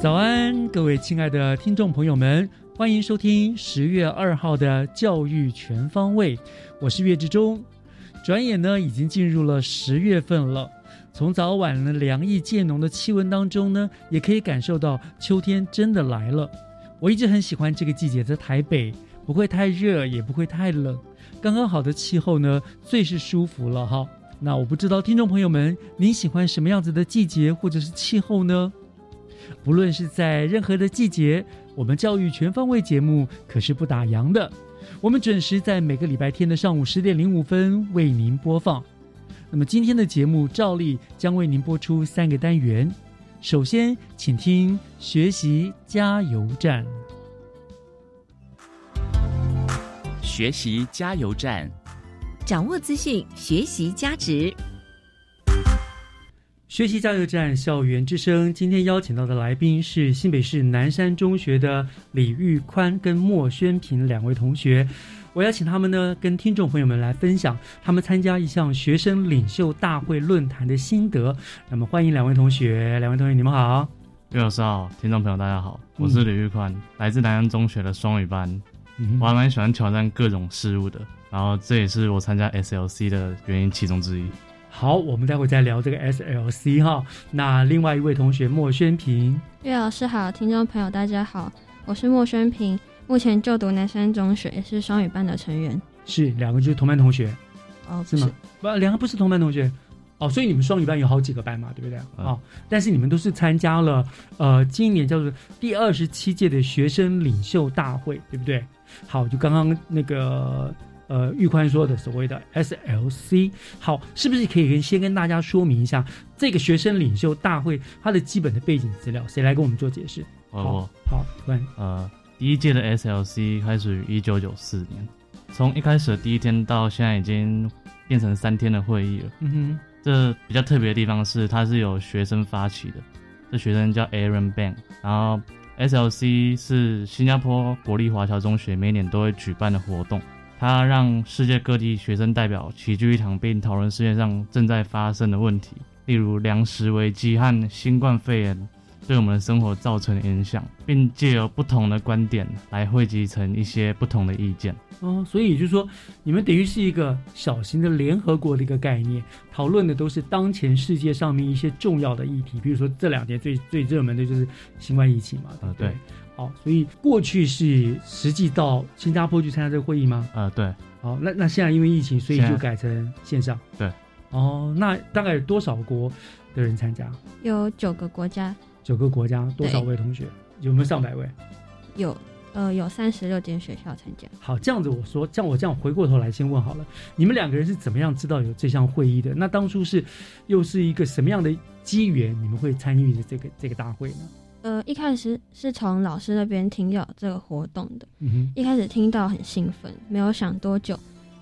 早安，各位亲爱的听众朋友们，欢迎收听十月二号的教育全方位，我是岳志忠。转眼呢，已经进入了十月份了。从早晚呢凉意渐浓的气温当中呢，也可以感受到秋天真的来了。我一直很喜欢这个季节，在台北不会太热，也不会太冷，刚刚好的气候呢，最是舒服了哈。那我不知道听众朋友们，您喜欢什么样子的季节或者是气候呢？不论是在任何的季节，我们教育全方位节目可是不打烊的。我们准时在每个礼拜天的上午十点零五分为您播放。那么今天的节目照例将为您播出三个单元。首先，请听学习加油站。学习加油站，掌握资讯，学习价值。学习加油站，校园之声。今天邀请到的来宾是新北市南山中学的李玉宽跟莫宣平两位同学。我邀请他们呢，跟听众朋友们来分享他们参加一项学生领袖大会论坛的心得。那么，欢迎两位同学，两位同学，你们好。岳老师好，听众朋友大家好，我是李玉宽，来自南山中学的双语班。嗯我还蛮喜欢挑战各种事物的，然后这也是我参加 SLC 的原因其中之一。好，我们待会再聊这个 SLC 哈。那另外一位同学莫宣平，岳老师好，听众朋友大家好，我是莫宣平，目前就读南山中学，也是双语班的成员。是两个就是同班同学，哦，是吗？不，两个不是同班同学。哦，所以你们双语班有好几个班嘛，对不对？嗯哦，但是你们都是参加了呃，今年叫做第二十七届的学生领袖大会，对不对？好，就刚刚那个呃玉宽说的所谓的 SLC，好，是不是可以跟先跟大家说明一下这个学生领袖大会它的基本的背景资料？谁来跟我们做解释？哦，好，玉宽，呃，第一届的 SLC 开始于一九九四年，从一开始的第一天到现在已经变成三天的会议了。嗯哼，这比较特别的地方是，它是由学生发起的，这学生叫 Aaron Bang，然后 SLC 是新加坡国立华侨中学每年都会举办的活动，它让世界各地学生代表齐聚一堂，并讨论世界上正在发生的问题，例如粮食危机和新冠肺炎对我们的生活造成的影响，并借由不同的观点来汇集成一些不同的意见。哦，所以也就是说，你们等于是一个小型的联合国的一个概念，讨论的都是当前世界上面一些重要的议题，比如说这两天最最热门的就是新冠疫情嘛，对不对？呃对好，所以过去是实际到新加坡去参加这个会议吗？呃，对，好，那那现在因为疫情，所以就改成线上。对。哦，那大概有多少国的人参加？有九个国家，九个国家，多少位同学？有没有上百位？有呃有三十六间学校参加。好，这样子我说，像我这样回过头来先问好了，你们两个人是怎么样知道有这项会议的？那当初是又是一个什么样的机缘，你们会参与的这个这个大会呢？呃，一开始是从老师那边听到这个活动的，嗯一开始听到很兴奋，没有想多久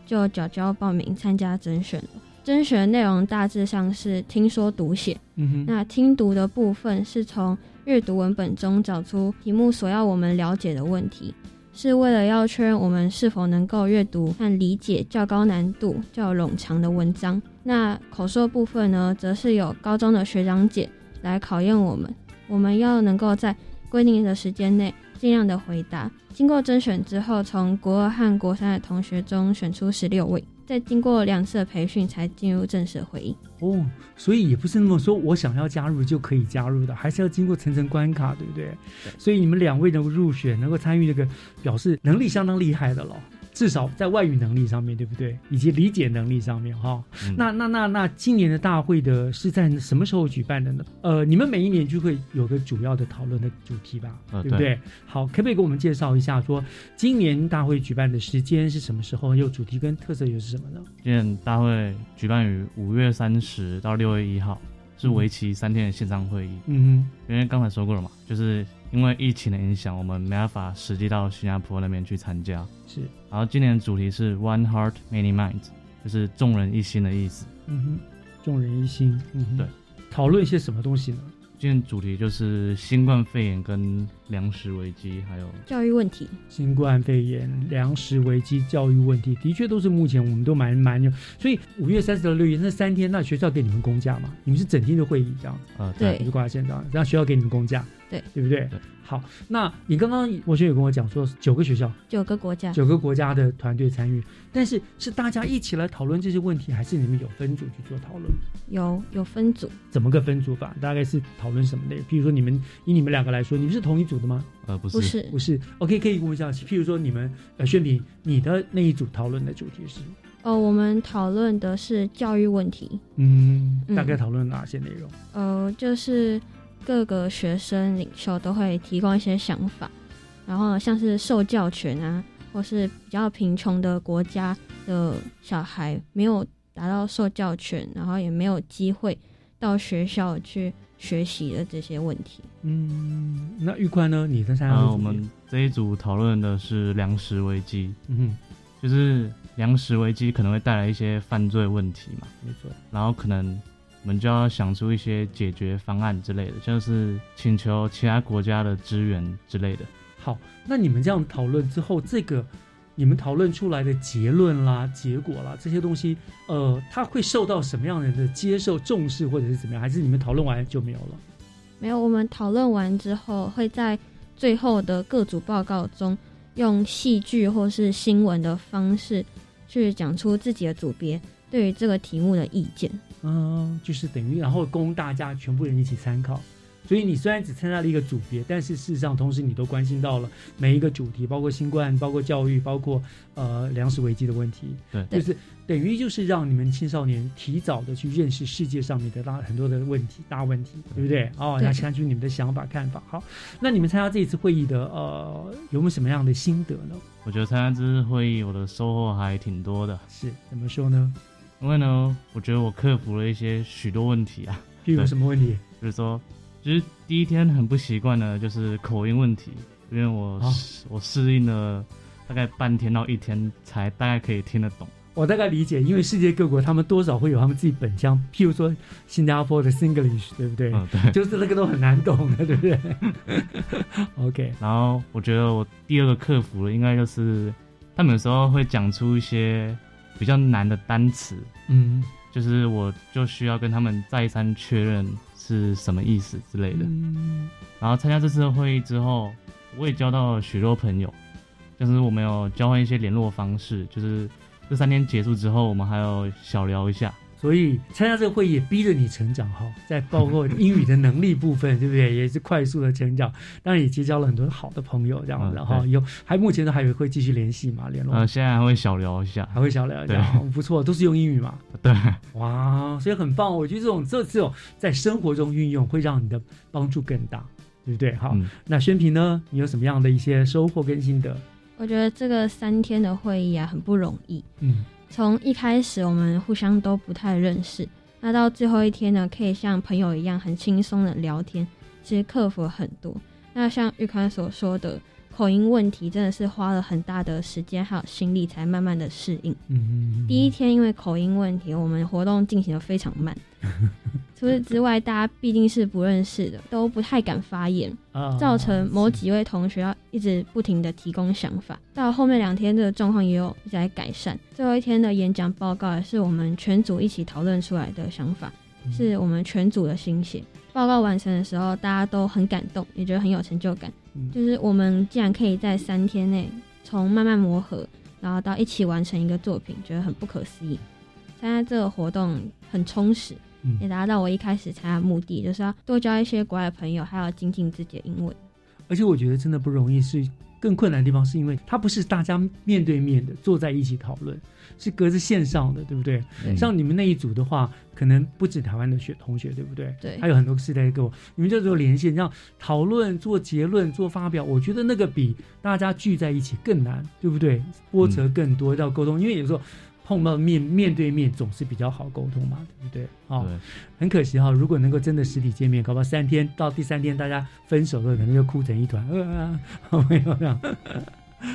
就缴交报名参加甄选了。甄选内容大致上是听说读写，嗯哼，那听读的部分是从阅读文本中找出题目所要我们了解的问题，是为了要确认我们是否能够阅读和理解较高难度、较冗长的文章。那口说部分呢，则是有高中的学长姐来考验我们，我们要能够在规定的时间内尽量的回答。经过甄选之后，从国二和国三的同学中选出十六位，再经过两次的培训才进入正式会议。哦，所以也不是那么说我想要加入就可以加入的，还是要经过层层关卡，对不对？所以你们两位能够入选，能够参与这个，表示能力相当厉害的了。至少在外语能力上面，对不对？以及理解能力上面，哈。嗯那那那那，今年的大会的是在什么时候举办的呢？呃，你们每一年就会有个主要的讨论的主题吧，呃对不对？好，可不可以给我们介绍一下，说今年大会举办的时间是什么时候？又主题跟特色又是什么呢？今年大会举办于五月三十到六月一号，是为期三天的线上会议。嗯哼因为刚才说过了嘛，就是因为疫情的影响，我们没办法实际到新加坡那边去参加。是，然后今年的主题是 One Heart Many Minds，就是众人一心的意思。嗯哼，众人一心，嗯哼，对，讨论一些什么东西呢？今天主题就是新冠肺炎跟粮食危机，还有教育问题，新冠肺炎、粮食危机、教育问题，的确都是目前我们都蛮蛮有。所以五月三十到六月那三天，那学校给你们公假嘛？你们是整天的会议这样子，呃对你就挂在线上，让学校给你们公假，对对不对？对好，那你刚刚我学有跟我讲说，九个学校、九个国家，九个国家的团队参与，但是是大家一起来讨论这些问题，还是你们有分组去做讨论？有有分组，怎么个分组法？大概是讨论什么内容？譬如说，你们以你们两个来说，你们是同一组的吗？呃不是。不是。不是，OK，可以问一下，譬如说你们呃，宣平，你的那一组讨论的主题是，哦，我们讨论的是教育问题，嗯，嗯。大概讨论哪些内容？呃，就是各个学生领袖都会提供一些想法，然后像是受教权啊，或是比较贫穷的国家的小孩没有达到受教权，然后也没有机会到学校去学习的这些问题。嗯，那玉宽呢？你的参加呃，我们这一组讨论的是粮食危机，嗯就是粮食危机可能会带来一些犯罪问题嘛，没错，然后可能我们就要想出一些解决方案之类的，像是请求其他国家的支援之类的。好，那你们这样讨论之后，这个你们讨论出来的结论啦、结果啦这些东西，呃，它会受到什么样人的接受、重视，或者是怎么样？还是你们讨论完就没有了？没有，我们讨论完之后，会在最后的各组报告中，用戏剧或是新闻的方式，去讲出自己的组别对于这个题目的意见。嗯，就是等于然后供大家全部人一起参考。所以你虽然只参加了一个组别，但是事实上同时你都关心到了每一个主题，包括新冠、包括教育、包括呃粮食危机的问题。对就是等于就是让你们青少年提早的去认识世界上面的大很多的问题、大问题，对不对？哦，对那看出你们的想法、看法。好，那你们参加这一次会议的呃有没有什么样的心得呢？我觉得参加这次会议，我的收获还挺多的，是怎么说呢？因为呢，我觉得我克服了一些许多问题啊，比如什么问题？比如说，就是第一天很不习惯的，就是口音问题，因为我、啊我适应了大概半天到一天，才大概可以听得懂。我大概理解，因为世界各国他们多少会有他们自己本乡，譬如说新加坡的 Singlish，对不对？嗯，对。就是那个都很难懂的，对不对？OK，然后我觉得我第二个克服的应该就是，他们有时候会讲出一些比较难的单词，嗯就是我就需要跟他们再三确认是什么意思之类的。嗯然后参加这次的会议之后，我也交到了许多朋友，就是我们有交换一些联络方式，就是这三天结束之后，我们还有小聊一下。所以参加这个会议也逼着你成长哈，在包括 英语的能力部分，对不对？也是快速的成长，当然也结交了很多好的朋友，这样子嗯哈。对有还目前都还有会继续联系嘛，联络、呃，现在还会小聊一下。还会小聊一下，哦不错，都是用英语嘛。对，哇，所以很棒。我觉得这种这这种在生活中运用，会让你的帮助更大，对不对？好，嗯那宣平呢，你有什么样的一些收获跟心得？我觉得这个三天的会议啊，很不容易。嗯从一开始我们互相都不太认识，那到最后一天呢，可以像朋友一样很轻松的聊天，其实克服了很多。那像玉宽所说的口音问题，真的是花了很大的时间还有心力才慢慢的适应。嗯，第一天因为口音问题，我们活动进行的非常慢，除此之外，大家毕竟是不认识的，都不太敢发言，啊，造成某几位同学要一直不停的提供想法。到后面两天的状况也有一直在改善。最后一天的演讲报告也是我们全组一起讨论出来的想法，嗯是我们全组的心血。报告完成的时候，大家都很感动，也觉得很有成就感。嗯就是我们既然可以在三天内从慢慢磨合，然后到一起完成一个作品，觉得很不可思议。参加这个活动很充实，嗯也达到我一开始参加的目的，就是要多交一些国外的朋友，还要精进自己的英文。而且我觉得真的不容易，是更困难的地方，是因为它不是大家面对面的坐在一起讨论，是隔着线上的，对不对？对像你们那一组的话，可能不止台湾的学同学，对不对？对还有很多世代的各位，你们就只有连线，这样讨论、做结论、做发表，我觉得那个比大家聚在一起更难，对不对？波折更多，要沟通，因为有时候。碰到面面对面总是比较好沟通嘛，对不对？哦，很可惜哈、如果能够真的实体见面，搞不好三天到第三天大家分手了，可能就哭成一团，呃，好 没有这样。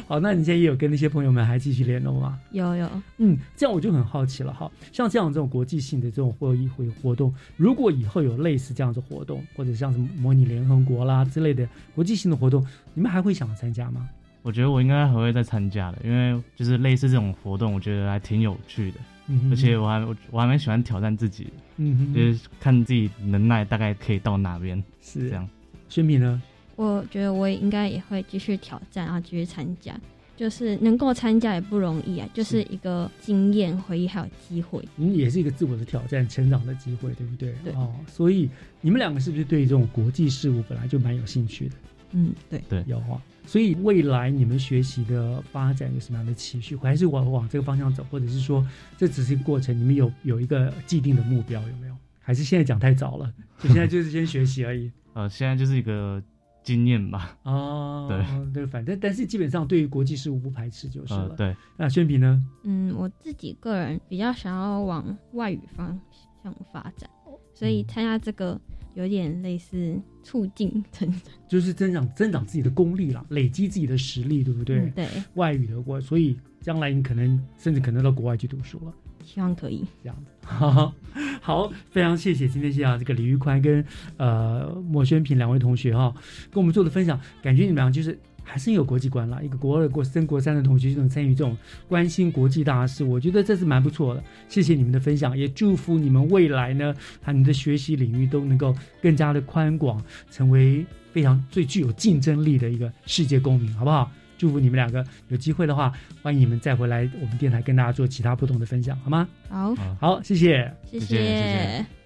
好，那你现在也有跟那些朋友们还继续联络吗？有有，嗯，这样我就很好奇了哈。像这样这种国际性的这种会议会活动，如果以后有类似这样子活动，或者像什么模拟联合国啦之类的国际性的活动，你们还会想参加吗？我觉得我应该还会再参加的，因为就是类似这种活动，我觉得还挺有趣的，嗯哼而且我还我我还蛮喜欢挑战自己的，嗯哼，就是看自己能耐大概可以到哪边是这样。宣米呢？我觉得我也应该也会继续挑战，然后继续参加。就是能够参加也不容易啊，就是一个经验、回忆还有机会。嗯，也是一个自我的挑战、成长的机会，对不对？对哦，所以你们两个是不是对这种国际事务本来就蛮有兴趣的？嗯，对。对，有啊。所以未来你们学习的发展有什么样的期许？还是往往这个方向走，或者是说这只是一个过程？你们有有一个既定的目标有没有？还是现在讲太早了？就现在就是先学习而已。呃，现在就是一个经验吧。哦，对对，反正但是基本上对于国际事务不排斥就是了。呃，对，那宣平呢？嗯，我自己个人比较想要往外语方向发展，所以参加这个有点类似促进成长。就是增长增长自己的功力啦，累积自己的实力，对不对？嗯对，外语的国，所以将来你可能甚至可能到国外去读书了。希望可以。这样子。好，好，非常谢谢今天谢啊这个李玉宽跟呃莫宣平两位同学哈、跟我们做的分享，感觉你们俩就是还是有国际观啦。一个国二、国三国三的同学就能参与这种关心国际大事，我觉得这是蛮不错的。谢谢你们的分享，也祝福你们未来呢，他你的学习领域都能够更加的宽广，成为非常最具有竞争力的一个世界公民，好不好？祝福你们两个有机会的话，欢迎你们再回来我们电台跟大家做其他不同的分享，好吗？好，好，好，谢谢。谢谢谢谢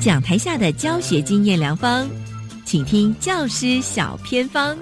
讲台下的教学经验良方，请听教师小偏方。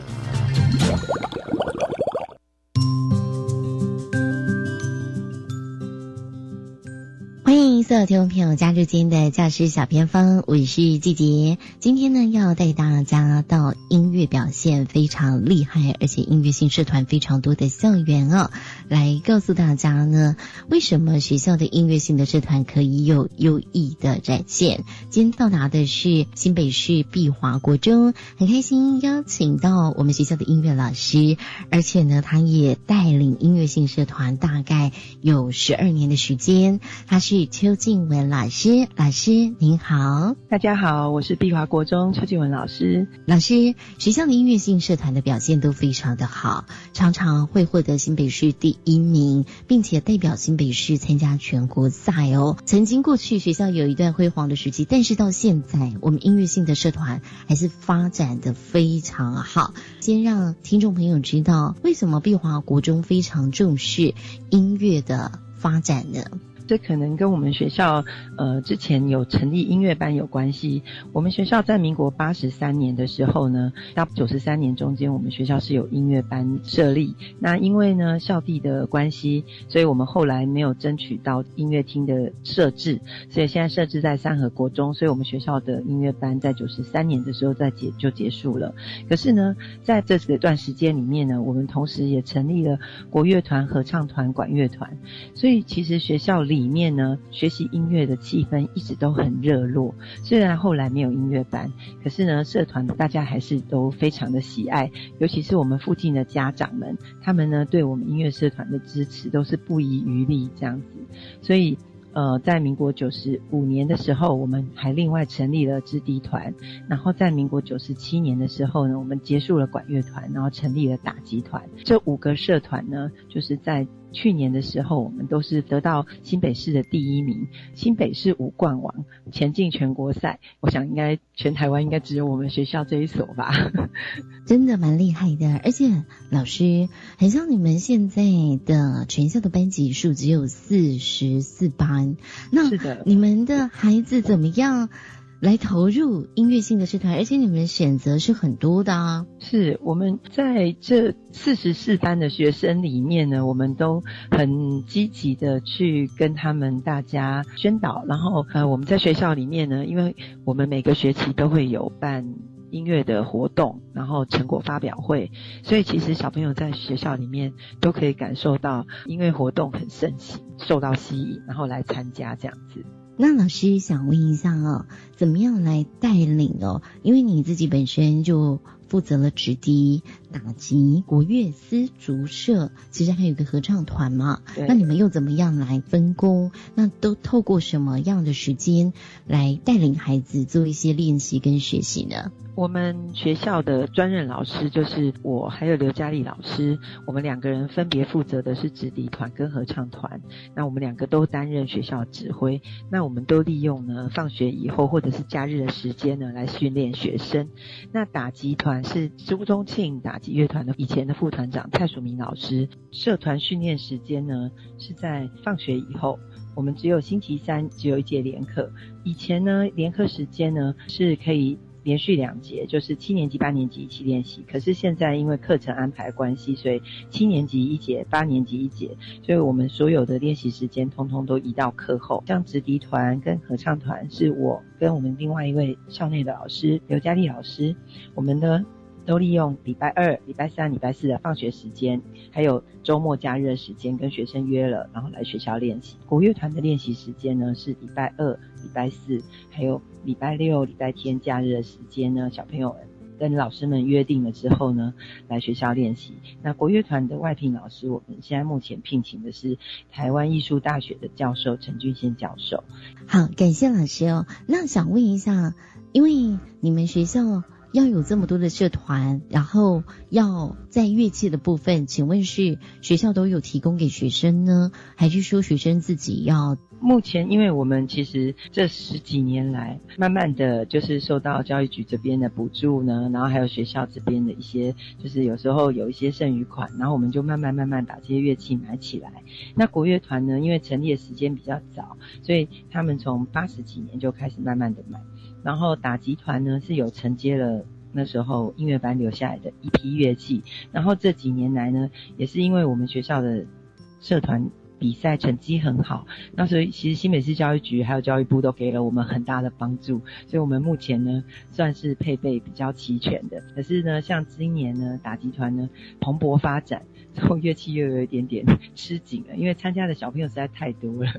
听众朋友加入今天的教师小偏方，我是季杰。今天呢，要带大家到音乐表现非常厉害，而且音乐性社团非常多的校园哦，来告诉大家呢，为什么学校的音乐性的社团可以有优异的展现。今天到达的是新北市碧华国中，很开心邀请到我们学校的音乐老师，而且呢，他也带领音乐性社团大概有十二年的时间，他是。邱静文老师，老师您好，大家好，我是碧华国中邱静文老师。老师，学校的音乐性社团的表现都非常的好，常常会获得新北市第一名，并且代表新北市参加全国赛哦。曾经过去学校有一段辉煌的时期，但是到现在，我们音乐性的社团还是发展的非常好。先让听众朋友知道，为什么碧华国中非常重视音乐的发展呢？这可能跟我们学校呃之前有成立音乐班有关系。我们学校在民国八十三年的时候呢，到九十三年中间，我们学校是有音乐班设立。那因为呢校地的关系，所以我们后来没有争取到音乐厅的设置，所以现在设置在三河国中。所以我们学校的音乐班在九十三年的时候在结就结束了。可是呢，在这个段时间里面呢，我们同时也成立了国乐团、合唱团、管乐团。所以其实学校里里面呢，学习音乐的气氛一直都很热络。虽然后来没有音乐班，可是呢，社团大家还是都非常的喜爱。尤其是我们附近的家长们，他们呢对我们音乐社团的支持都是不遗余力这样子。所以，呃，在民国九十五年的时候，我们还另外成立了支笛团。然后在民国九十七年的时候呢，我们结束了管乐团，然后成立了打击团。这五个社团呢，就是在。去年的时候，我们都是得到新北市的第一名，新北市五冠王，前进全国赛。我想应该全台湾应该只有我们学校这一所吧，真的蛮厉害的。而且老师，很像你们现在的全校的班级数只有四十四班，那是的，你们的孩子怎么样？来投入音乐性的社团，而且你们选择是很多的啊。是我们在这四十四班的学生里面呢，我们都很积极的去跟他们大家宣导。然后呃，我们在学校里面呢，因为我们每个学期都会有办音乐的活动，然后成果发表会，所以其实小朋友在学校里面都可以感受到音乐活动很盛行，受到吸引，然后来参加这样子。那老师想问一下啊，怎么样来带领哦？因为你自己本身就负责了直笛、打击、国乐丝竹社，其实还有一个合唱团嘛。那你们又怎么样来分工？那都透过什么样的时间来带领孩子做一些练习跟学习呢？我们学校的专任老师就是我，还有刘嘉丽老师。我们两个人分别负责的是直笛团跟合唱团。那我们两个都担任学校指挥。那我们都利用呢放学以后或者是假日的时间呢来训练学生。那打击团是朱宗庆打击乐团的以前的副团长蔡淑明老师。社团训练时间呢是在放学以后。我们只有星期三只有一节联课。以前呢联课时间呢是可以。连续两节就是七年级、八年级一起练习，可是现在因为课程安排关系，所以七年级一节，八年级一节，所以我们所有的练习时间通通都移到课后。像直笛团跟合唱团是我跟我们另外一位校内的老师刘嘉丽老师，我们呢。都利用礼拜二、礼拜三、礼拜四的放学时间，还有周末假日的时间，跟学生约了，然后来学校练习。国乐团的练习时间呢是礼拜二、礼拜四，还有礼拜六、礼拜天假日的时间呢，小朋友跟老师们约定了之后呢，来学校练习。那国乐团的外聘老师，我们现在目前聘请的是台湾艺术大学的教授陈俊宪教授。好，感谢老师哦。那想问一下，因为你们学校。要有这么多的社团，然后要在乐器的部分，请问是学校都有提供给学生呢，还是说学生自己要？目前，因为我们其实这十几年来，慢慢的就是受到教育局这边的补助呢，然后还有学校这边的一些，就是有时候有一些剩余款，然后我们就慢慢慢慢把这些乐器买起来。那国乐团呢，因为成立的时间比较早，所以他们从八十几年就开始慢慢的买。然后打击团呢是有承接了那时候音乐班留下来的一批乐器，然后这几年来呢，也是因为我们学校的社团。比赛成绩很好，那所以其实新北市教育局还有教育部都给了我们很大的帮助，所以我们目前呢算是配备比较齐全的。可是呢，像今年呢打击团呢蓬勃发展，然后乐器又有一点点 吃紧了，因为参加的小朋友实在太多了。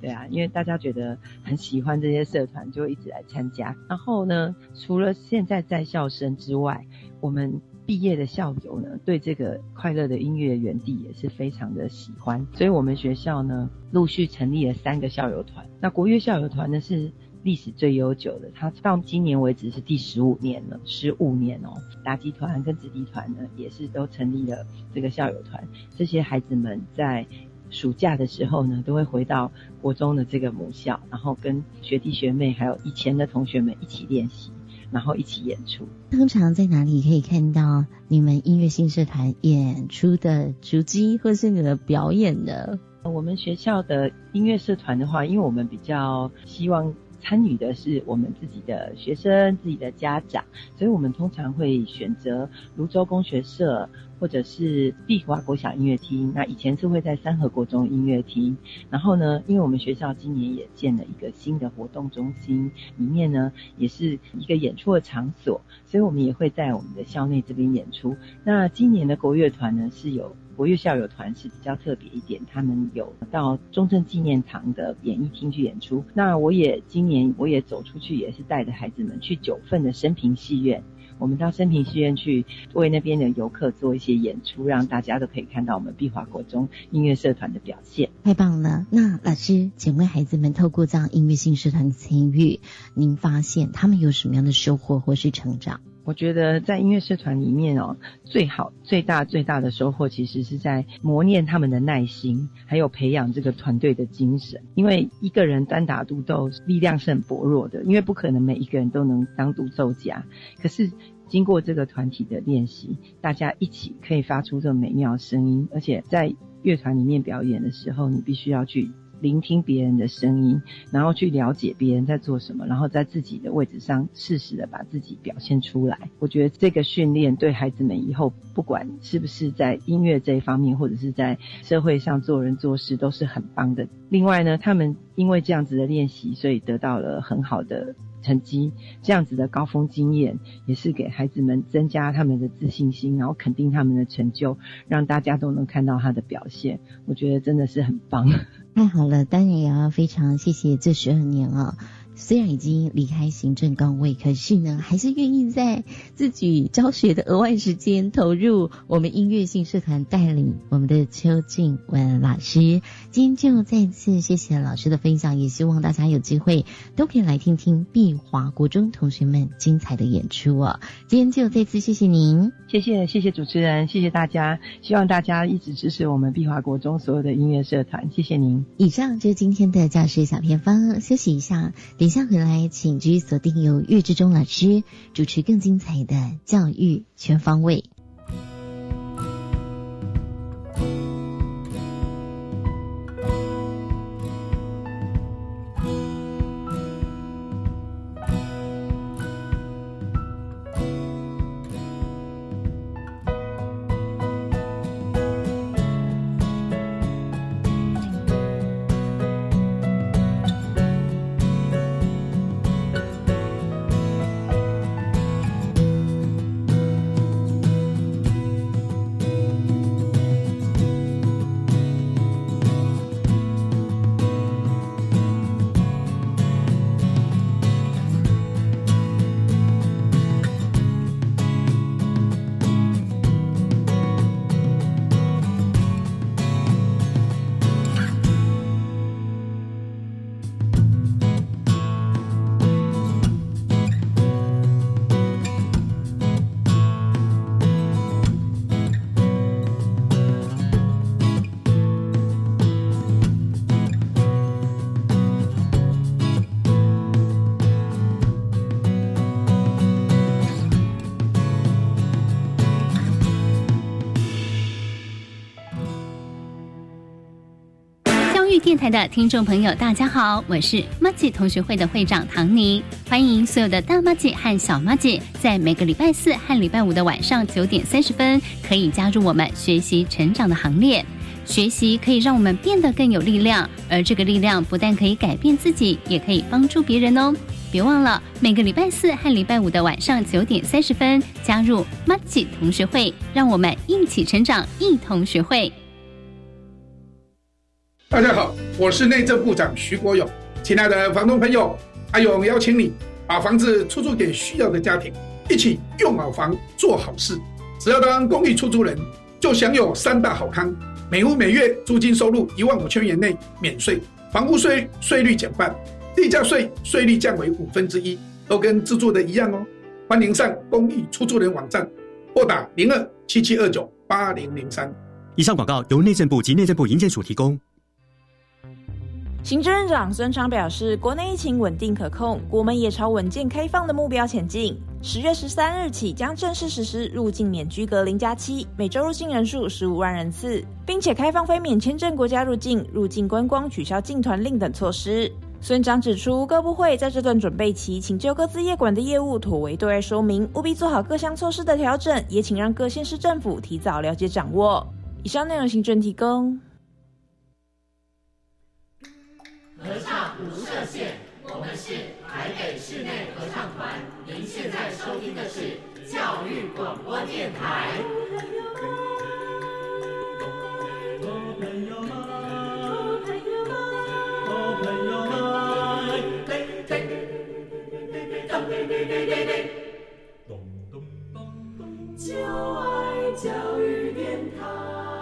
对啊，因为大家觉得很喜欢这些社团，就一直来参加。然后呢，除了现在在校生之外，我们。毕业的校友呢，对这个快乐的音乐园地也是非常的喜欢，所以我们学校呢陆续成立了三个校友团。那国乐校友团呢是历史最悠久的，它到今年为止是第十五年了，十五年哦。打击团跟子弟团呢也是都成立了这个校友团，这些孩子们在暑假的时候呢都会回到国中的这个母校，然后跟学弟学妹还有以前的同学们一起练习。然后一起演出。通常在哪里可以看到你们音乐新社团演出的足迹，或是你的表演呢？我们学校的音乐社团的话，因为我们比较希望参与的是我们自己的学生、自己的家长，所以我们通常会选择泸州工学社。或者是碧华国小音乐厅，那以前是会在三河国中音乐厅。然后呢，因为我们学校今年也建了一个新的活动中心，里面呢也是一个演出的场所，所以我们也会在我们的校内这边演出。那今年的国乐团呢是有国乐校友团是比较特别一点，他们有到中正纪念堂的演艺厅去演出。那我也今年我也走出去，也是带着孩子们去九份的生平戏院。我们到生平戏院去为那边的游客做一些演出，让大家都可以看到我们碧华国中音乐社团的表现。太棒了！那老师，请问孩子们透过这样音乐性社团的参与，您发现他们有什么样的收获或是成长？我觉得在音乐社团里面哦，最好最大最大的收获，其实是在磨练他们的耐心，还有培养这个团队的精神。因为一个人单打独斗，力量是很薄弱的，因为不可能每一个人都能当独奏家。可是经过这个团体的练习，大家一起可以发出这美妙声音，而且在乐团里面表演的时候，你必须要去。聆听别人的声音，然后去了解别人在做什么，然后在自己的位置上适时的把自己表现出来。我觉得这个训练对孩子们以后不管是不是在音乐这一方面，或者是在社会上做人做事，都是很棒的。另外呢，他们因为这样子的练习，所以得到了很好的。成绩这样子的高峰经验，也是给孩子们增加他们的自信心，然后肯定他们的成就，让大家都能看到他的表现。我觉得真的是很棒，太好了！当然也要非常谢谢这十二年啊。虽然已经离开行政岗位，可是呢，还是愿意在自己教学的额外时间投入我们音乐性社团，带领我们的邱静文老师。今天就再次谢谢老师的分享，也希望大家有机会都可以来听听碧华国中同学们精彩的演出哦。今天就再次谢谢您，谢谢谢谢主持人，谢谢大家，希望大家一直支持我们碧华国中所有的音乐社团，谢谢您。以上就是今天的教师小偏方，休息一下。等一下回来，请继续锁定由岳志忠老师主持更精彩的教育全方位。台的听众朋友，大家好，我是马吉同学会的会长唐尼，欢迎所有的大马吉和小马吉，在每个礼拜四和礼拜五的晚上九点三十分，可以加入我们学习成长的行列。学习可以让我们变得更有力量，而这个力量不但可以改变自己，也可以帮助别人哦。别忘了每个礼拜四和礼拜五的晚上九点三十分加入马吉同学会，让我们一起成长，一同学会。大家好，我是内政部长徐国勇。亲爱的房东朋友，阿勇邀请你把房子出租给需要的家庭，一起用好房做好事。只要当公寓出租人，就享有三大好康：每户每月租金收入一万五千元内免税，房屋税税率减半，地价税税率降为五分之一，都跟自住的一样哦。欢迎上公寓出租人网站，拨打零二七七二九八零零三。以上广告由内政部及内政部营建署提供。行政院长孙昌表示，国内疫情稳定可控，国门也朝稳健开放的目标前进。十月十三日起将正式实施入境免居隔零加七，每周入境人数十五万人次，并且开放非免签证国家入境、入境观光、取消进团令等措施。孙长指出，各部会在这段准备期，请就各自业管的业务妥为对外说明，务必做好各项措施的调整，也请让各县市政府提早了解掌握。以上内容行政提供。合唱无设限，我们是台北室内合唱团。您现在收听的是教育广播电台。就爱教育电台。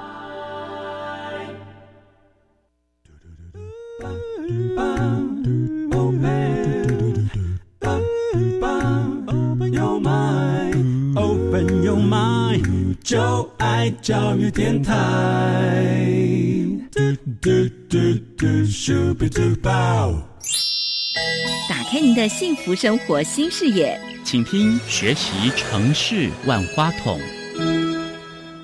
Open your mind, open your mind，就爱教育电台。打开您的幸福生活新视野，请听学习城市万花筒。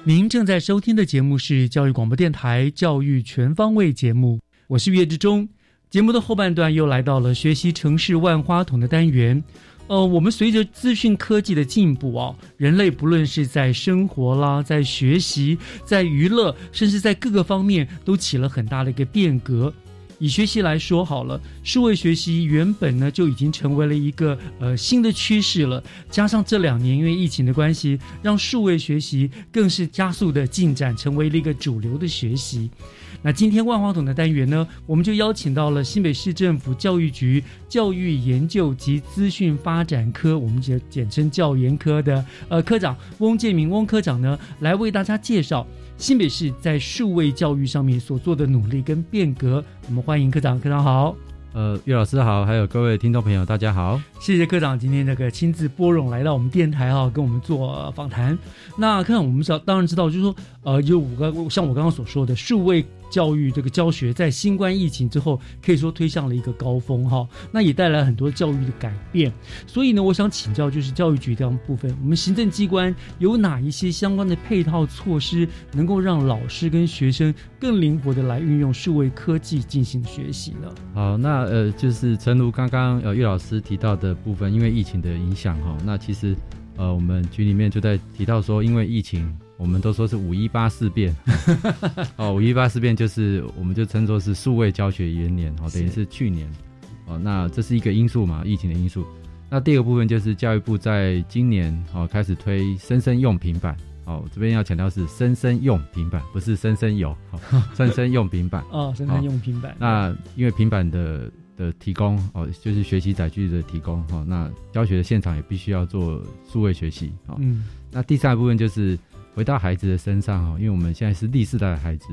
您正在收听的节目是教育广播电台《教育全方位》节目。我是岳志忠，节目的后半段又来到了学习城市万花筒的单元。呃，我们随着资讯科技的进步啊，人类不论是在生活啦，在学习，在娱乐，甚至在各个方面，都起了很大的一个变革。以学习来说好了，数位学习原本呢就已经成为了一个呃新的趋势了。加上这两年因为疫情的关系，让数位学习更是加速的进展，成为了一个主流的学习。那今天万花筒的单元呢，我们就邀请到了新北市政府教育局教育研究及资讯发展科，我们简简称教研科的呃科长翁建明翁科长呢，来为大家介绍新北市在数位教育上面所做的努力跟变革。我们欢迎科长，科长好。呃，岳老师好，还有各位听众朋友，大家好。谢谢科长今天这个亲自拨冗来到我们电台哈，跟我们做访谈。那科长，我们知道当然知道，就是说呃，有五个像我刚刚所说的数位。教育这个教学在新冠疫情之后，可以说推向了一个高峰哈，那也带来很多教育的改变。所以呢，我想请教，就是教育局这样部分，我们行政机关有哪一些相关的配套措施，能够让老师跟学生更灵活的来运用数位科技进行学习呢？好，那呃，就是诚如刚刚呃岳老师提到的部分，因为疫情的影响哈，那其实呃我们局里面就在提到说，因为疫情。我们都说是五一八事变，哦，五一八事变就是我们就称作是数位教学元年，哦，等于是去年，哦，那这是一个因素嘛，疫情的因素。那第二个部分就是教育部在今年哦开始推生生用平板，哦，这边要强调是生生用平板，不是生生有，生生用平板，哦，生生用平板。那因为平板的的提供，哦，就是学习载具的提供，哈，那教学的现场也必须要做数位学习，哦，嗯，那第三个部分就是。回到孩子的身上哈，因为我们现在是第四代的孩子，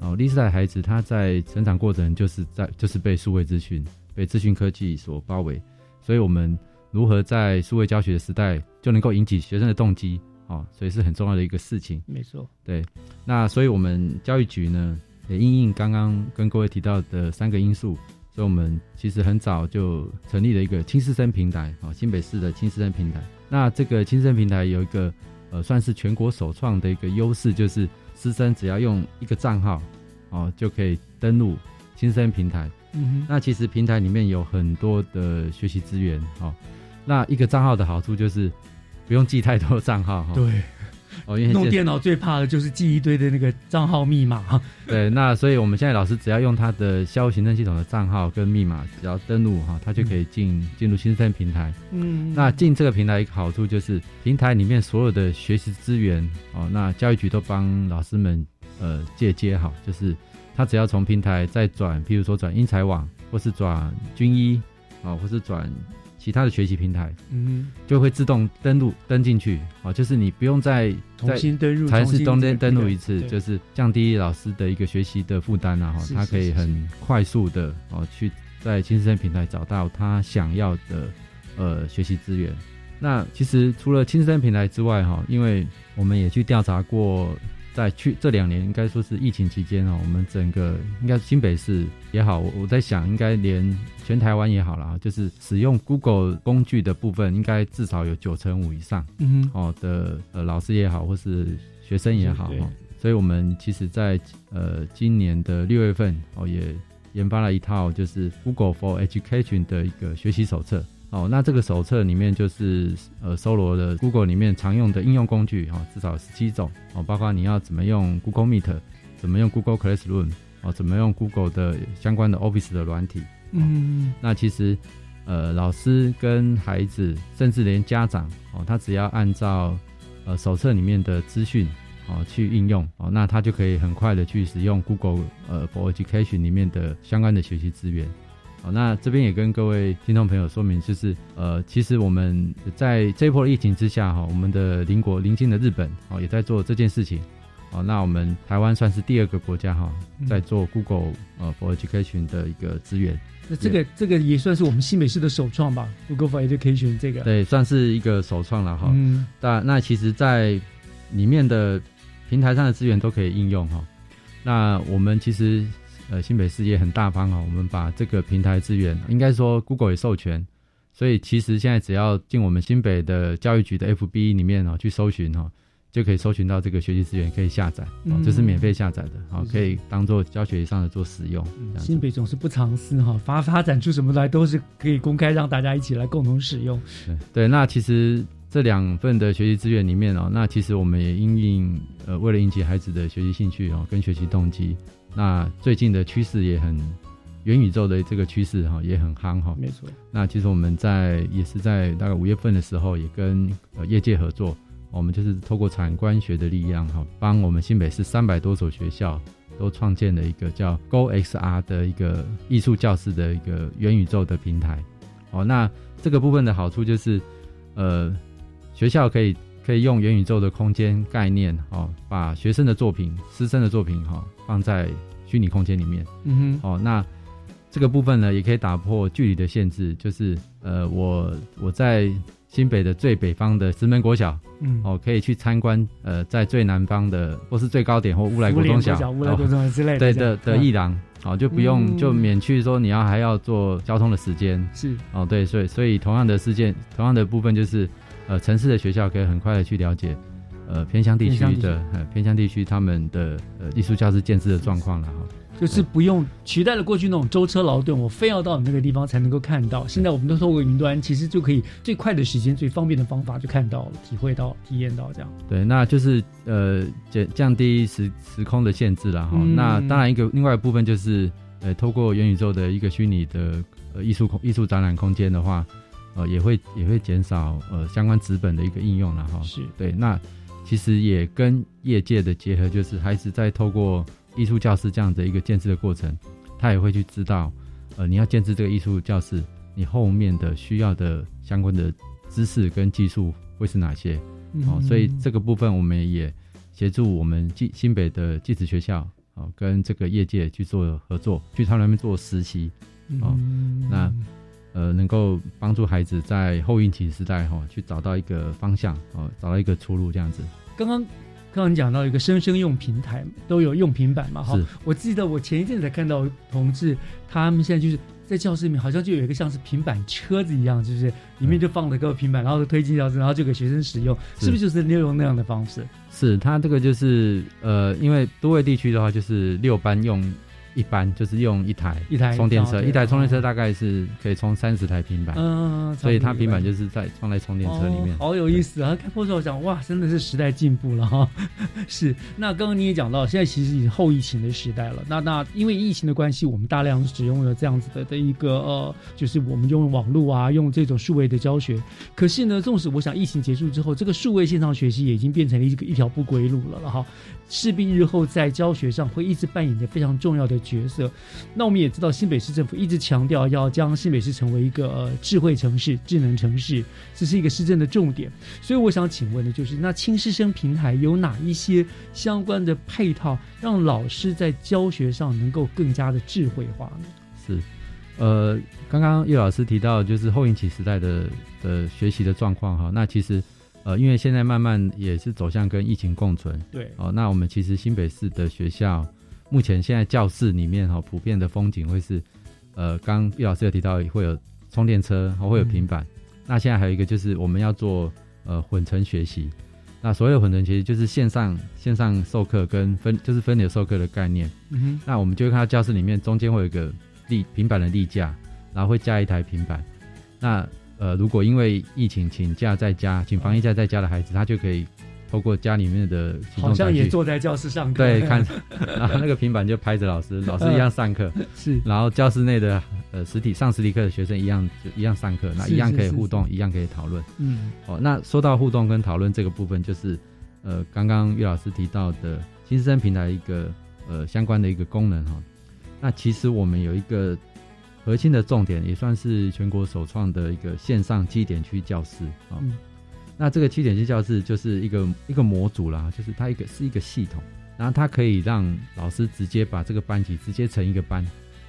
哦，第四代的孩子他在成长过程就是在就是被数位资讯、被资讯科技所包围，所以我们如何在数位教学的时代就能够引起学生的动机，哦，所以是很重要的一个事情。没错，对，那所以我们教育局呢也应应刚刚跟各位提到的三个因素，所以我们其实很早就成立了一个轻师生平台，哦，新北市的轻师生平台。那这个轻师生平台有一个。呃，算是全国首创的一个优势，就是师生只要用一个账号，哦，就可以登录新生平台。嗯哼。那其实平台里面有很多的学习资源，哦，那一个账号的好处就是不用记太多账号，哈、对，哦，因为现弄电脑最怕的就是记一堆的那个账号密码。对，那所以我们现在老师只要用他的校务行政系统的账号跟密码，只要登录哈，他就可以进进入新生平台。嗯那进这个平台一个好处就是，平台里面所有的学习资源哦，那教育局都帮老师们呃借接好，就是他只要从平台再转，譬如说转英才网，或是转军医啊、或是转其他的学习平台，嗯就会自动登录登进去啊，就是你不用再重新登入才是登登登录一次，就是降低老师的一个学习的负担啊，哈，他可以很快速的哦去在新生平台找到他想要的呃学习资源。那其实除了新生平台之外，哈，因为我们也去调查过，在去这两年应该说是疫情期间哦，我们整个应该新北市也好，我我在想应该连全台湾也好啦，就是使用 Google 工具的部分，应该至少有九成五以上，嗯哼哦的呃老师也好，或是学生也好哦，所以我们其实在呃今年的六月份哦也研发了一套就是 Google for Education 的一个学习手册。哦，那这个手册里面就是呃搜罗了 Google 里面常用的应用工具哈、哦，至少十七种哦，包括你要怎么用 Google Meet，怎么用 Google Classroom，哦，怎么用 Google 的相关的 Office 的软体。嗯那其实呃老师跟孩子，甚至连家长哦，他只要按照呃手册里面的资讯哦去应用哦，那他就可以很快的去使用 Google 呃 for Education 里面的相关的学习资源。好，那这边也跟各位听众朋友说明，就是呃，其实我们在这一波疫情之下哈，我们的邻国邻近的日本哦也在做这件事情。哦，那我们台湾算是第二个国家哈，嗯在做 Google 呃 for Education 的一个资源。那这个这个也算是我们新北市的首创吧，Google for Education 这个。对，算是一个首创了哈。嗯，那那其实，在里面的平台上的资源都可以应用哈。那我们其实呃新北市也很大方哈，我们把这个平台资源，应该说 Google 也授权，所以其实现在只要进我们新北的教育局的 FB 里面哦去搜寻哈。就可以搜寻到这个学习资源，可以下载，哦嗯，这是免费下载的，好，是可以当做教学上的做使用。新北总是不藏私哈，发发展出什么来都是可以公开让大家一起来共同使用。对对，那其实这两份的学习资源里面哦，那其实我们也因应呃，为了引起孩子的学习兴趣哦，跟学习动机，那最近的趋势也很元宇宙的这个趋势哈、也很夯哈、没错。那其实我们在也是在大概五月份的时候，也跟呃业界合作。我们就是透过产官学的力量，哈，帮我们新北市三百多所学校都创建了一个叫 Go XR 的一个艺术教室的一个元宇宙的平台。哦，那这个部分的好处就是，呃，学校可以可以用元宇宙的空间概念，哦，把学生的作品、师生的作品，哈、放在虚拟空间里面。嗯哼。哦，那这个部分呢，也可以打破距离的限制，就是呃，我我在新北的最北方的石门国小，嗯。哦，可以去参观，呃，在最南方的或是最高点或乌来国中小、乌来国中小之类的对的的艺廊，哦，就不用、嗯。就免去说你要还要做交通的时间，是。哦，对，所以所以同样的事件，同样的部分就是，呃，城市的学校可以很快的去了解，呃，偏乡地区的呃偏乡地区他们的呃艺术教师建制的状况了哈。就是不用取代了过去那种舟车劳顿，我非要到你那个地方才能够看到。现在我们都透过云端，其实就可以最快的时间、最方便的方法就看到了、体会到、体验到这样。对，那就是呃减降低时时空的限制了哈。嗯那当然一个另外一部分就是呃透过元宇宙的一个虚拟的呃艺术空艺术展览空间的话，呃也会也会减少呃相关资本的一个应用了哈。是对，那其实也跟业界的结合，就是孩子在透过艺术教室这样的一个建制的过程，他也会去知道，呃，你要建制这个艺术教室，你后面的需要的相关的知识跟技术会是哪些？哦，嗯所以这个部分我们也协助我们技新北的技职学校哦，跟这个业界去做合作，去他们那边做实习哦，嗯那呃能够帮助孩子在后疫情时代哈、哦，去找到一个方向哦，找到一个出路这样子。刚刚刚刚讲到一个生生用平台都有用平板嘛，哈是，我记得我前一阵才看到同志他们现在就是在教室里面好像就有一个像是平板车子一样，就是里面就放了个平板，然后推进教室，然后就给学生使用，是是不是就是利用那样的方式？是他这个就是呃，因为多位地区的话，就是六班用一般，就是用一台一台充电车，一台充电车大概是可以充三十台平板，嗯所以它平板就是在放在充电车里面哦。好有意思啊！看破手想，哇，真的是时代进步了哈。是，那刚刚你也讲到，现在其实已经后疫情的时代了。那那因为疫情的关系，我们大量使用了这样子的的一个呃，就是我们用网络啊，用这种数位的教学。可是呢，纵使我想疫情结束之后，这个数位线上学习也已经变成了一个一条不归路了了哈。势必日后在教学上会一直扮演着非常重要的角色。那我们也知道，新北市政府一直强调要将新北市成为一个呃智慧城市、智能城市，这是一个市政的重点。所以我想请问的就是，那轻师生平台有哪一些相关的配套，让老师在教学上能够更加的智慧化呢？是，呃，刚刚叶老师提到就是后疫情时代的的学习的状况哈，那其实呃，因为现在慢慢也是走向跟疫情共存，对哦，那我们其实新北市的学校目前现在教室里面哈，普遍的风景会是，呃，刚叶老师有提到会有充电车，哦会有平板，那现在还有一个就是我们要做呃混成学习。那所谓的混成学习，就是线上线上授课跟分就是分流授课的概念。嗯哼那我们就会看到教室里面中间会有一个立平板的立架，然后会加一台平板。那呃，如果因为疫情请假在家，请防疫假在家的孩子，他就可以透过家里面的好像也坐在教室上课，对，看，然后那个平板就拍着老师，老师一样上课，是，然后教室内的呃实体上实体课的学生一样就一样上课，那一样可以 是是互动，一样可以讨论。嗯，哦，那说到互动跟讨论这个部分，就是呃刚刚岳老师提到的新师生平台一个呃相关的一个功能哈、那其实我们有一个核心的重点，也算是全国首创的一个线上基点区教室啊。嗯那这个七点区教室就是一个一个模组啦，就是它一个是一个系统，然后它可以让老师直接把这个班级直接成一个班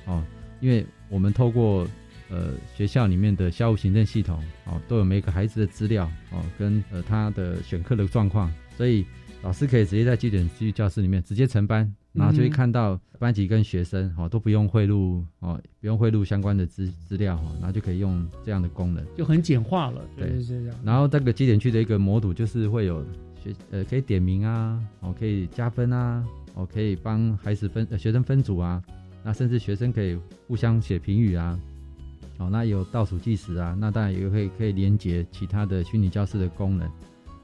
哦，因为我们透过呃学校里面的校务行政系统哦，都有每个孩子的资料哦，跟呃他的选课的状况，所以老师可以直接在基点区教室里面直接成班，然后就会嗯看到班级跟学生哦都不用汇入哦，不用汇入相关的资资料哦，然后就可以用这样的功能。就很简化了，对，对是这样。然后这个基点区的一个模组就是会有学呃可以点名啊，哦可以加分啊，哦可以帮孩子分、呃、学生分组啊，那甚至学生可以互相写评语啊，哦那有倒数计时啊，那当然也会可以连接其他的虚拟教室的功能，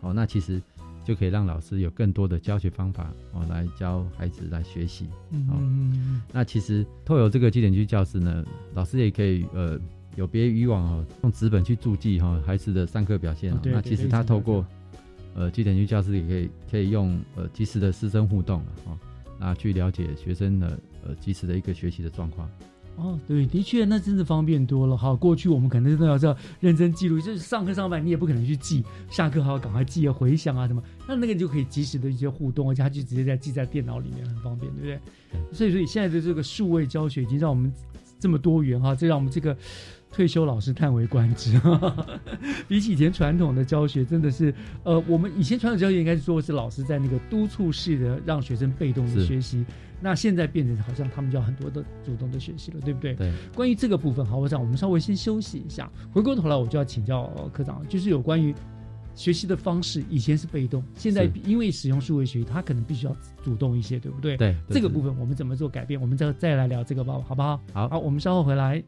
哦那其实就可以让老师有更多的教学方法哦来教孩子来学习。嗯哦嗯那其实透有这个基点区教室呢，老师也可以呃有别于以往哦，用纸本去注记哈、孩子的上课表现、哦那其实他透过呃基点区教室也可以可以用呃及时的师生互动啊，哦，那去了解学生的呃及时的一个学习的状况。哦，对，的确，那真的方便多了好。过去我们可能真的要要认真记录，就是上课上班你也不可能去记，下课还要赶快记啊、回想啊什么，那那个就可以及时的一些互动，而且它就直接在记在电脑里面，很方便，对不对？所以，所以现在的这个数位教学已经让我们这么多元哈，这让我们这个退休老师叹为观止。比起以前传统的教学，真的是呃，我们以前传统教学应该是说是老师在那个督促式的让学生被动的学习，那现在变成好像他们就要很多的主动的学习了，对不对？对。关于这个部分，好，我想我们稍微先休息一下，回过头来我就要请教、呃科长，就是有关于学习的方式，以前是被动，现在因为使用数位学习，他可能必须要主动一些，对不对？对对这个部分我们怎么做改变？我们再再来聊这个吧，好不好？好，好，我们稍后回来。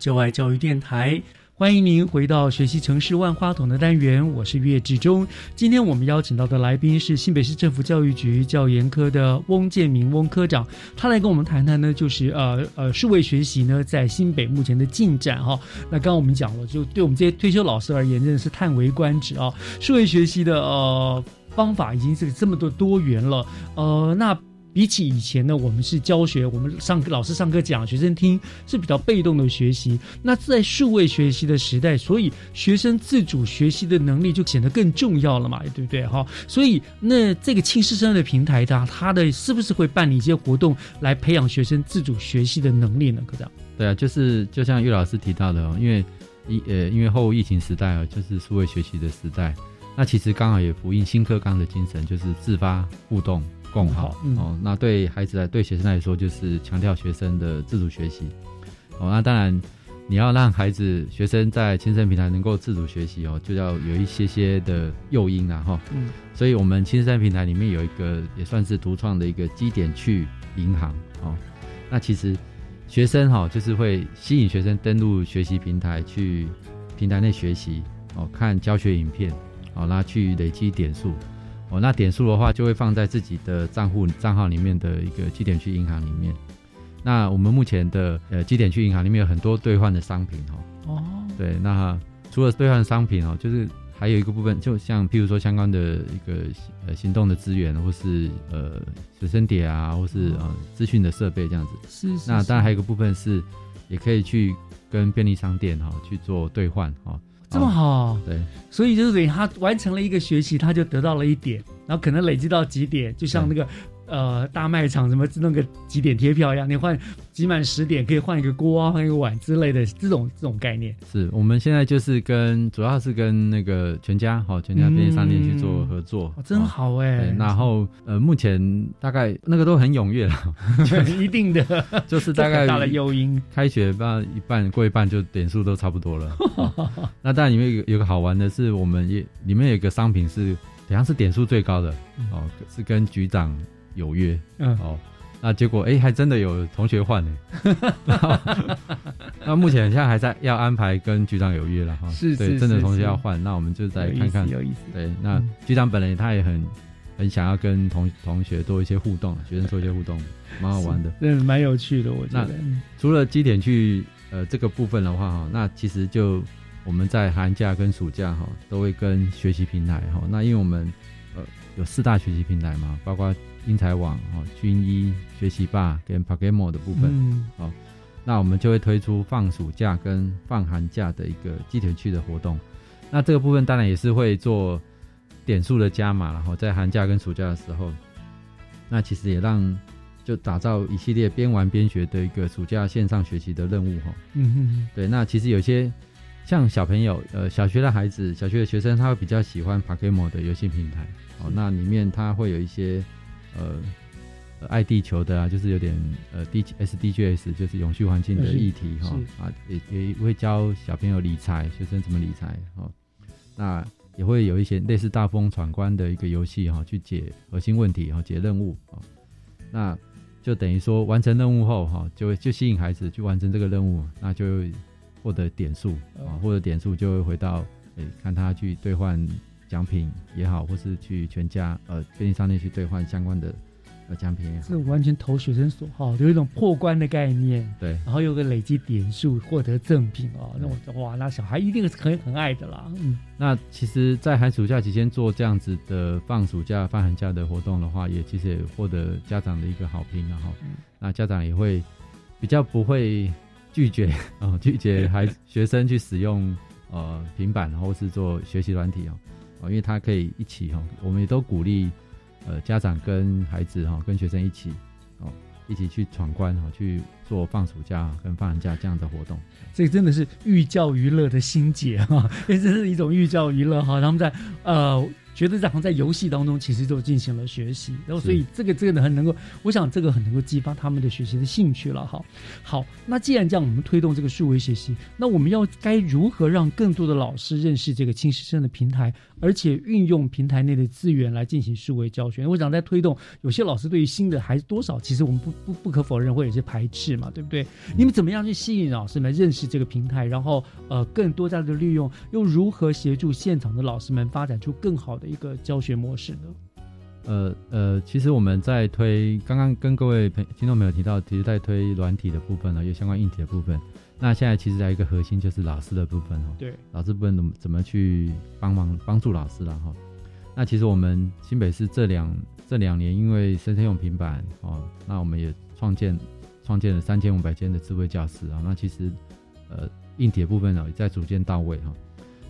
就爱教育电台，欢迎您回到学习城市万花筒的单元，我是岳志忠。今天我们邀请到的来宾是新北市政府教育局教研科的翁建明翁科长，他来跟我们谈谈呢，就是呃呃数位学习呢在新北目前的进展哈。那刚刚我们讲了，就对我们这些退休老师而言，真的是叹为观止啊！数位学习的呃方法已经是这么多多元了，呃那。比起以前呢，我们是教学，我们上课老师上课讲，学生听是比较被动的学习。那在数位学习的时代，所以学生自主学习的能力就显得更重要了嘛，对不对？哈，所以那这个轻师生的平台，它它的是不是会办理一些活动来培养学生自主学习的能力呢？科长？对啊，就是就像岳老师提到的哦，因为疫呃因为后疫情时代啊，就是数位学习的时代，那其实刚好也呼应新课纲的精神，就是自发互动。共好哦，那对孩子来，对学生来说，就是强调学生的自主学习哦。那当然，你要让孩子、学生在亲生平台能够自主学习哦，就要有一些些的诱因啦哈。嗯，所以我们亲生平台里面有一个也算是独创的一个基点去银行哦。那其实学生哈，就是会吸引学生登录学习平台去平台内学习哦，看教学影片哦，那去累积点数。哦，那点数的话就会放在自己的账户账号里面的一个积点去银行里面。那我们目前的呃积点去银行里面有很多兑换的商品哦。哦。对，那除了兑换商品哦，就是还有一个部分，就像譬如说相关的一个呃行动的资源，或是呃随身碟啊，或是呃资讯的设备这样子。是是。那当然还有一个部分是，也可以去跟便利商店哈去做兑换哈。这么好，对，所以就是等于他完成了一个学习，他就得到了一点，然后可能累积到几点，就像那个。呃，大卖场什么弄个几点贴票一样，你换集满十点可以换一个锅啊，换一个碗之类的，这种这种概念。是我们现在就是跟主要是跟那个全家哦，全家便利商店去做合作，真好哎。然后呃，目前大概那个都很踊跃了，一定的，就是大概大的诱因，开学吧一半过一半就点数都差不多了。那当然里面有有个好玩的是，我们也里面有一个商品是好像是点数最高的哦，是跟局长。有约，嗯，哦，那结果哎，还真的有同学换呢。那目前现在还在要安排跟局长有约了哈，是，对，真的同学要换，那我们就再看看，有意思。对，那局长本人他也很很想要跟同同学多一些互动，学生做一些互动，蛮好玩的，嗯，蛮有趣的，我觉得。除了基点去呃这个部分的话哈，那其实就我们在寒假跟暑假哈都会跟学习平台哈，那因为我们呃有四大学习平台嘛，包括。英才网、哦，军医学习吧跟 p a g a m o 的部分，哦，那我们就会推出放暑假跟放寒假的一个集体区的活动。那这个部分当然也是会做点数的加码，然后在寒假跟暑假的时候，那其实也让就打造一系列边玩边学的一个暑假线上学习的任务，哈。嗯哼，对。那其实有些像小朋友，呃，小学的孩子、小学的学生，他会比较喜欢 Pakemo 的游戏平台，哦，那里面他会有一些。呃，爱地球的啊，就是有点呃，D S D G S，就是永续环境的议题哈啊，也也会教小朋友理财，学生怎么理财哈。那也会有一些类似大风闯关的一个游戏哈，去解核心问题哈，解任务啊。那就等于说完成任务后哈，就会就吸引孩子去完成这个任务，那就获得点数啊，获得点数就会回到诶，看他去兑换。奖品也好，或是去全家呃便利商店去兑换相关的呃奖品也好，是完全投学生所好，有一种破关的概念。对，然后有个累积点数获得赠品哦，那我哇，那小孩一定是很很爱的啦。嗯，那其实，在寒暑假期间做这样子的放暑假、放寒假的活动的话，也其实也获得家长的一个好评然后，那家长也会比较不会拒绝 哦，拒绝孩学生去使用呃平板或是做学习软体哦。哦，因为他可以一起哈，我们也都鼓励，呃，家长跟孩子哈，跟学生一起，哦，一起去闯关哈，去做放暑假跟放寒假这样的活动。所以真的是寓教于乐的心结哈，因 为这是一种寓教于乐哈。他们在呃觉得然后在游戏当中其实就进行了学习，然后所以这个这个很能够，我想这个很能够激发他们的学习的兴趣了哈。好，那既然这样，我们推动这个数位学习，那我们要该如何让更多的老师认识这个轻师生的平台，而且运用平台内的资源来进行数位教学？我想在推动，有些老师对于新的还是多少，其实我们不不不可否认会有些排斥嘛，对不对？你们怎么样去吸引老师们认识这个平台，然后呃更多加的利用，又如何协助现场的老师们发展出更好的一个教学模式呢？呃呃，其实我们在推，刚刚跟各位朋听众朋友提到，其实在推软体的部分呢，有相关硬体的部分。那现在其实还有一个核心就是老师的部分哦。对，老师部分怎么怎么去帮忙帮助老师了哈？那其实我们新北市这两这两年，因为生生用平板哦，那我们也创建创建了三千五百间的智慧教室啊。那其实呃硬体的部分呢也在逐渐到位哈。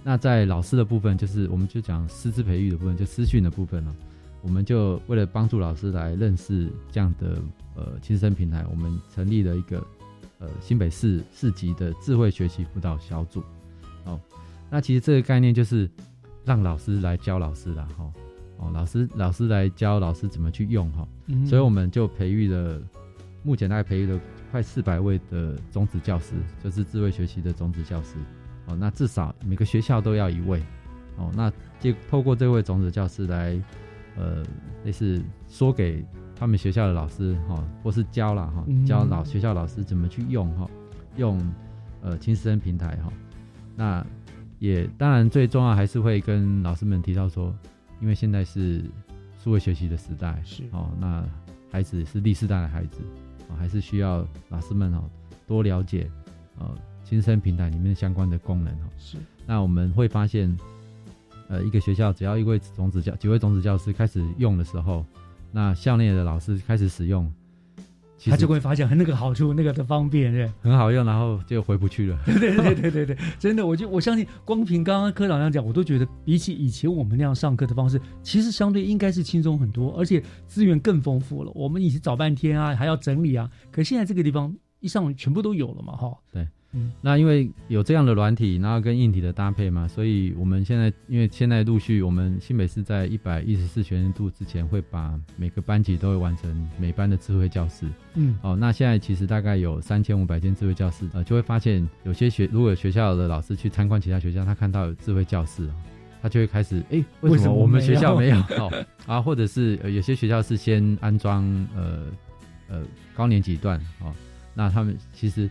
那在老师的部分，就是我们就讲师资培育的部分，就师训的部分呢。我们就为了帮助老师来认识这样的呃亲生平台，我们成立了一个呃新北市市级的智慧学习辅导小组。哦，那其实这个概念就是让老师来教老师的哈，哦，老师老师来教老师怎么去用哈。所以我们就培育了，目前大概培育了快四百位的种子教师，就是智慧学习的种子教师。哦，那至少每个学校都要一位。哦，那就透过这位种子教师来。呃，类似说给他们学校的老师哈，或是教了哈，教老学校老师怎么去用哈，用呃青师生平台哈。那也当然最重要还是会跟老师们提到说，因为现在是数位学习的时代，是哦，那孩子是第四代的孩子啊，还是需要老师们哦多了解呃轻师生平台里面相关的功能哈。是，那我们会发现。呃，一个学校只要一位种子教几位种子教师开始用的时候，那校内的老师开始使用，他就会发现很那个好处，那个的方便，对，很好用，然后就回不去了。对对对对对对，真的，我就我相信，光凭刚刚科长那样讲，我都觉得比起以前我们那样上课的方式，其实相对应该是轻松很多，而且资源更丰富了。我们以前找半天啊，还要整理啊，可现在这个地方一上全部都有了嘛，哈。对。嗯，那因为有这样的软体，然后跟硬体的搭配嘛，所以我们现在因为现在陆续，我们新北市在一百一十四学年度之前会把每个班级都会完成每班的智慧教室。嗯，哦，那现在其实大概有三千五百间智慧教室，呃，就会发现有些学如果学校的老师去参观其他学校，他看到有智慧教室，他就会开始，哎，为什么我们学校没有？哦，啊，或者是有些学校是先安装呃呃高年级段，哦，那他们其实。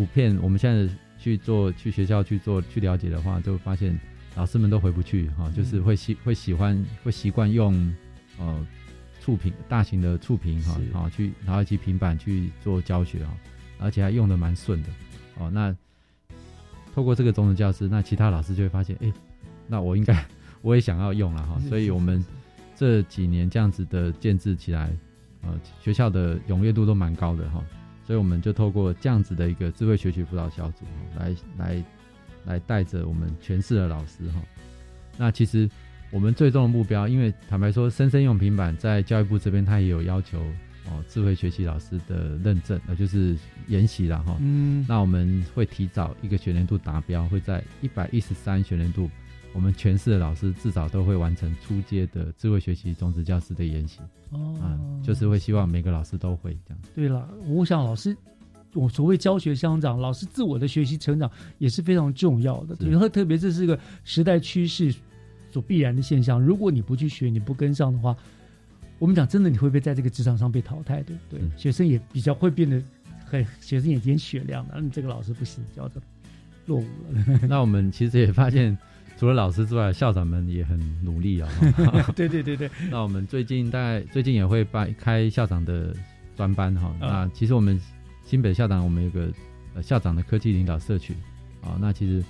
普遍我们现在去做去学校去做去了解的话，就发现老师们都回不去哈，就是会喜会喜欢会习惯用呃触屏大型的触屏哈，好去然后及平板去做教学啊，而且还用的蛮顺的哦。那透过这个中子教师，那其他老师就会发现，哎，那我应该 我也想要用了哈。所以我们这几年这样子的建制起来，呃，学校的踊跃度都蛮高的哈。所以我们就透过这样子的一个智慧学习辅导小组，来来来带着我们全市的老师哈。那其实我们最终的目标，因为坦白说，生生用平板在教育部这边，它也有要求哦，智慧学习老师的认证，那，就是研习了哈。嗯。那我们会提早一个学年度达标，会在一百一十三学年度。我们全市的老师至少都会完成初阶的智慧学习种子教师的研习哦，啊，就是会希望每个老师都会这样。对了，我想老师，我所谓教学相长，老师自我的学习成长也是非常重要的。然后特别这是个时代趋势所必然的现象。如果你不去学，你不跟上的话，我们讲真的，你会不会在这个职场上被淘汰？对不对？学生也比较会变得很，学生眼睛雪亮的。你这个老师不行，教的落伍了。那我们其实也发现。除了老师之外，校长们也很努力啊。对对对对。那我们最近大概最近也会办开校长的专班哈。那其实我们新北校长，我们有个呃校长的科技领导社群啊。那其实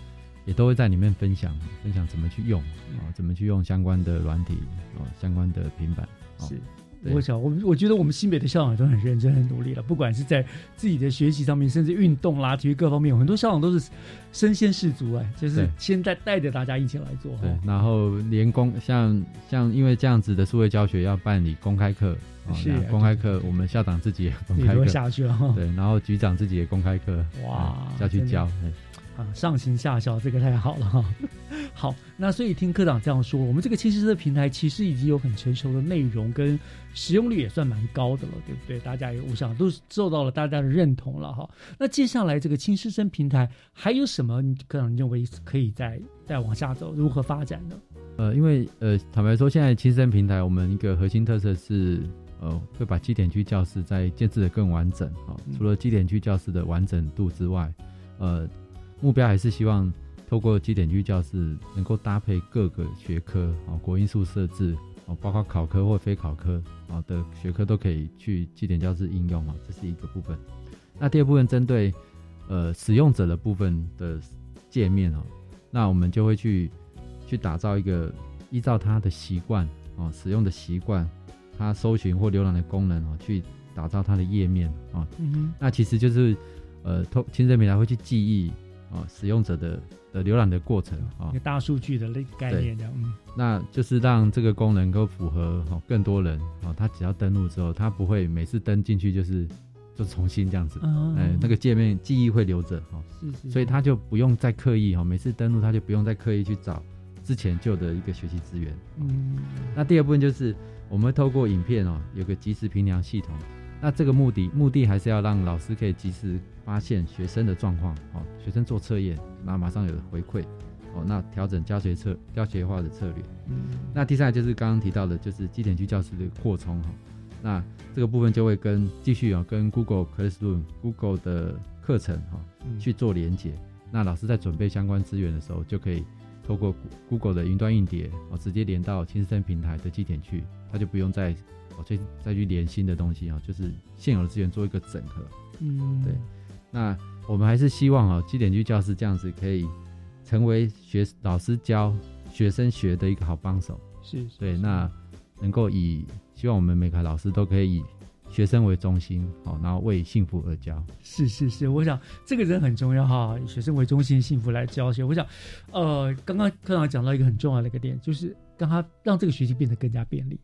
也都会在里面分享分享怎么去用啊，怎么去用相关的软体啊，相关的平板。是。我想，我我觉得我们新北的校长都很认真、很努力了。不管是在自己的学习上面，甚至运动啦、体育各方面，很多校长都是身先士卒哎，就是先在带着大家一起来做。对，然后连公像像因为这样子的数位教学要办理公开课，哦是公开课我们校长自己也公开课下去了哈 对，然后局长自己也公开课，哇嗯要去教。嗯啊，上行下效，这个太好了哈。好，那所以听科长这样说，我们这个轻师的平台其实已经有很成熟的内容，跟使用率也算蛮高的了，对不对？大家也我想都受到了大家的认同了哈。那接下来这个轻师生平台还有什么？你科长认为可以再再往下走，如何发展呢？呃，因为呃，坦白说，现在亲生平台我们一个核心特色是，呃，会把基点区教室再建制的更完整啊、嗯除了基点区教室的完整度之外，呃，目标还是希望透过基点区教室能够搭配各个学科啊、国因素设置啊、包括考科或非考科啊、的学科都可以去基点教室应用啊、这是一个部分。那第二部分针对呃使用者的部分的界面哦，那我们就会去去打造一个依照他的习惯哦，使用的习惯，他搜寻或浏览的功能哦，去打造它的页面啊。嗯哼那其实就是呃，通亲生平台会去记忆啊使用者的的浏览的过程啊一个。大数据的类概念这样，嗯，那就是让这个功能够符合哦更多人哦，他只要登录之后，他不会每次登进去就是就重新这样子，嗯哎，那个界面记忆会留着哦，是是所以他就不用再刻意哦，每次登录他就不用再刻意去找之前旧的一个学习资源。嗯，那第二部分就是我们透过影片哦，有个即时评量系统。那这个目的目的还是要让老师可以及时发现学生的状况哦，学生做测验，那马上有回馈哦，那调整教学策教学化的策略。嗯那第三个就是刚刚提到的，就是基点区教室的扩充哈、那这个部分就会跟继续啊、跟 Google Classroom、Google 的课程哈、嗯去做连接。那老师在准备相关资源的时候，就可以透过 Google 的云端硬碟哦，直接连到亲生平台的基点去，他就不用再哦再再去连新的东西啊、就是现有的资源做一个整合。嗯，对，那我们还是希望啊，基点区教师这样子可以成为学老师教学生学的一个好帮手。是是对，那能够以希望我们每个老师都可以以学生为中心，好，然后为幸福而教。是是是，我想这个人很重要哈，以学生为中心，幸福来教学。我想，呃，刚刚科长讲到一个很重要的一个点，就是让他让这个学习变得更加便利。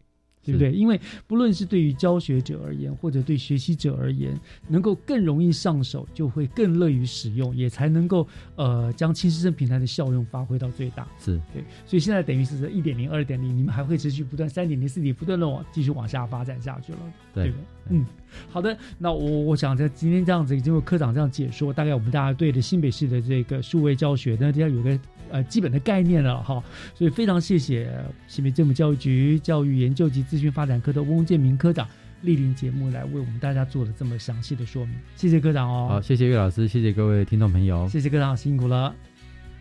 对不对？因为不论是对于教学者而言，或者对学习者而言，能够更容易上手，就会更乐于使用，也才能够呃将轻师生平台的效用发挥到最大。是对，所以现在等于是一点零、二点零，你们还会持续不断三点零、四点不断的往继续往下发展下去了，对不对？嗯，好的，那我我想在今天这样子，经过科长这样解说，大概我们大家对的新北市的这个数位教学呢，要有个呃基本的概念了哈。所以非常谢谢新北政府教育局教育研究及资讯发展科的翁建明科长莅临节目来为我们大家做了这么详细的说明，谢谢科长哦。好，谢谢岳老师，谢谢各位听众朋友，谢谢科长辛苦了。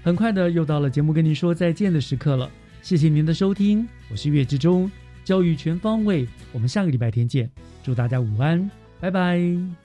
很快的又到了节目跟您说再见的时刻了，谢谢您的收听，我是岳志忠，教育全方位，我们下个礼拜天见，祝大家午安，拜拜。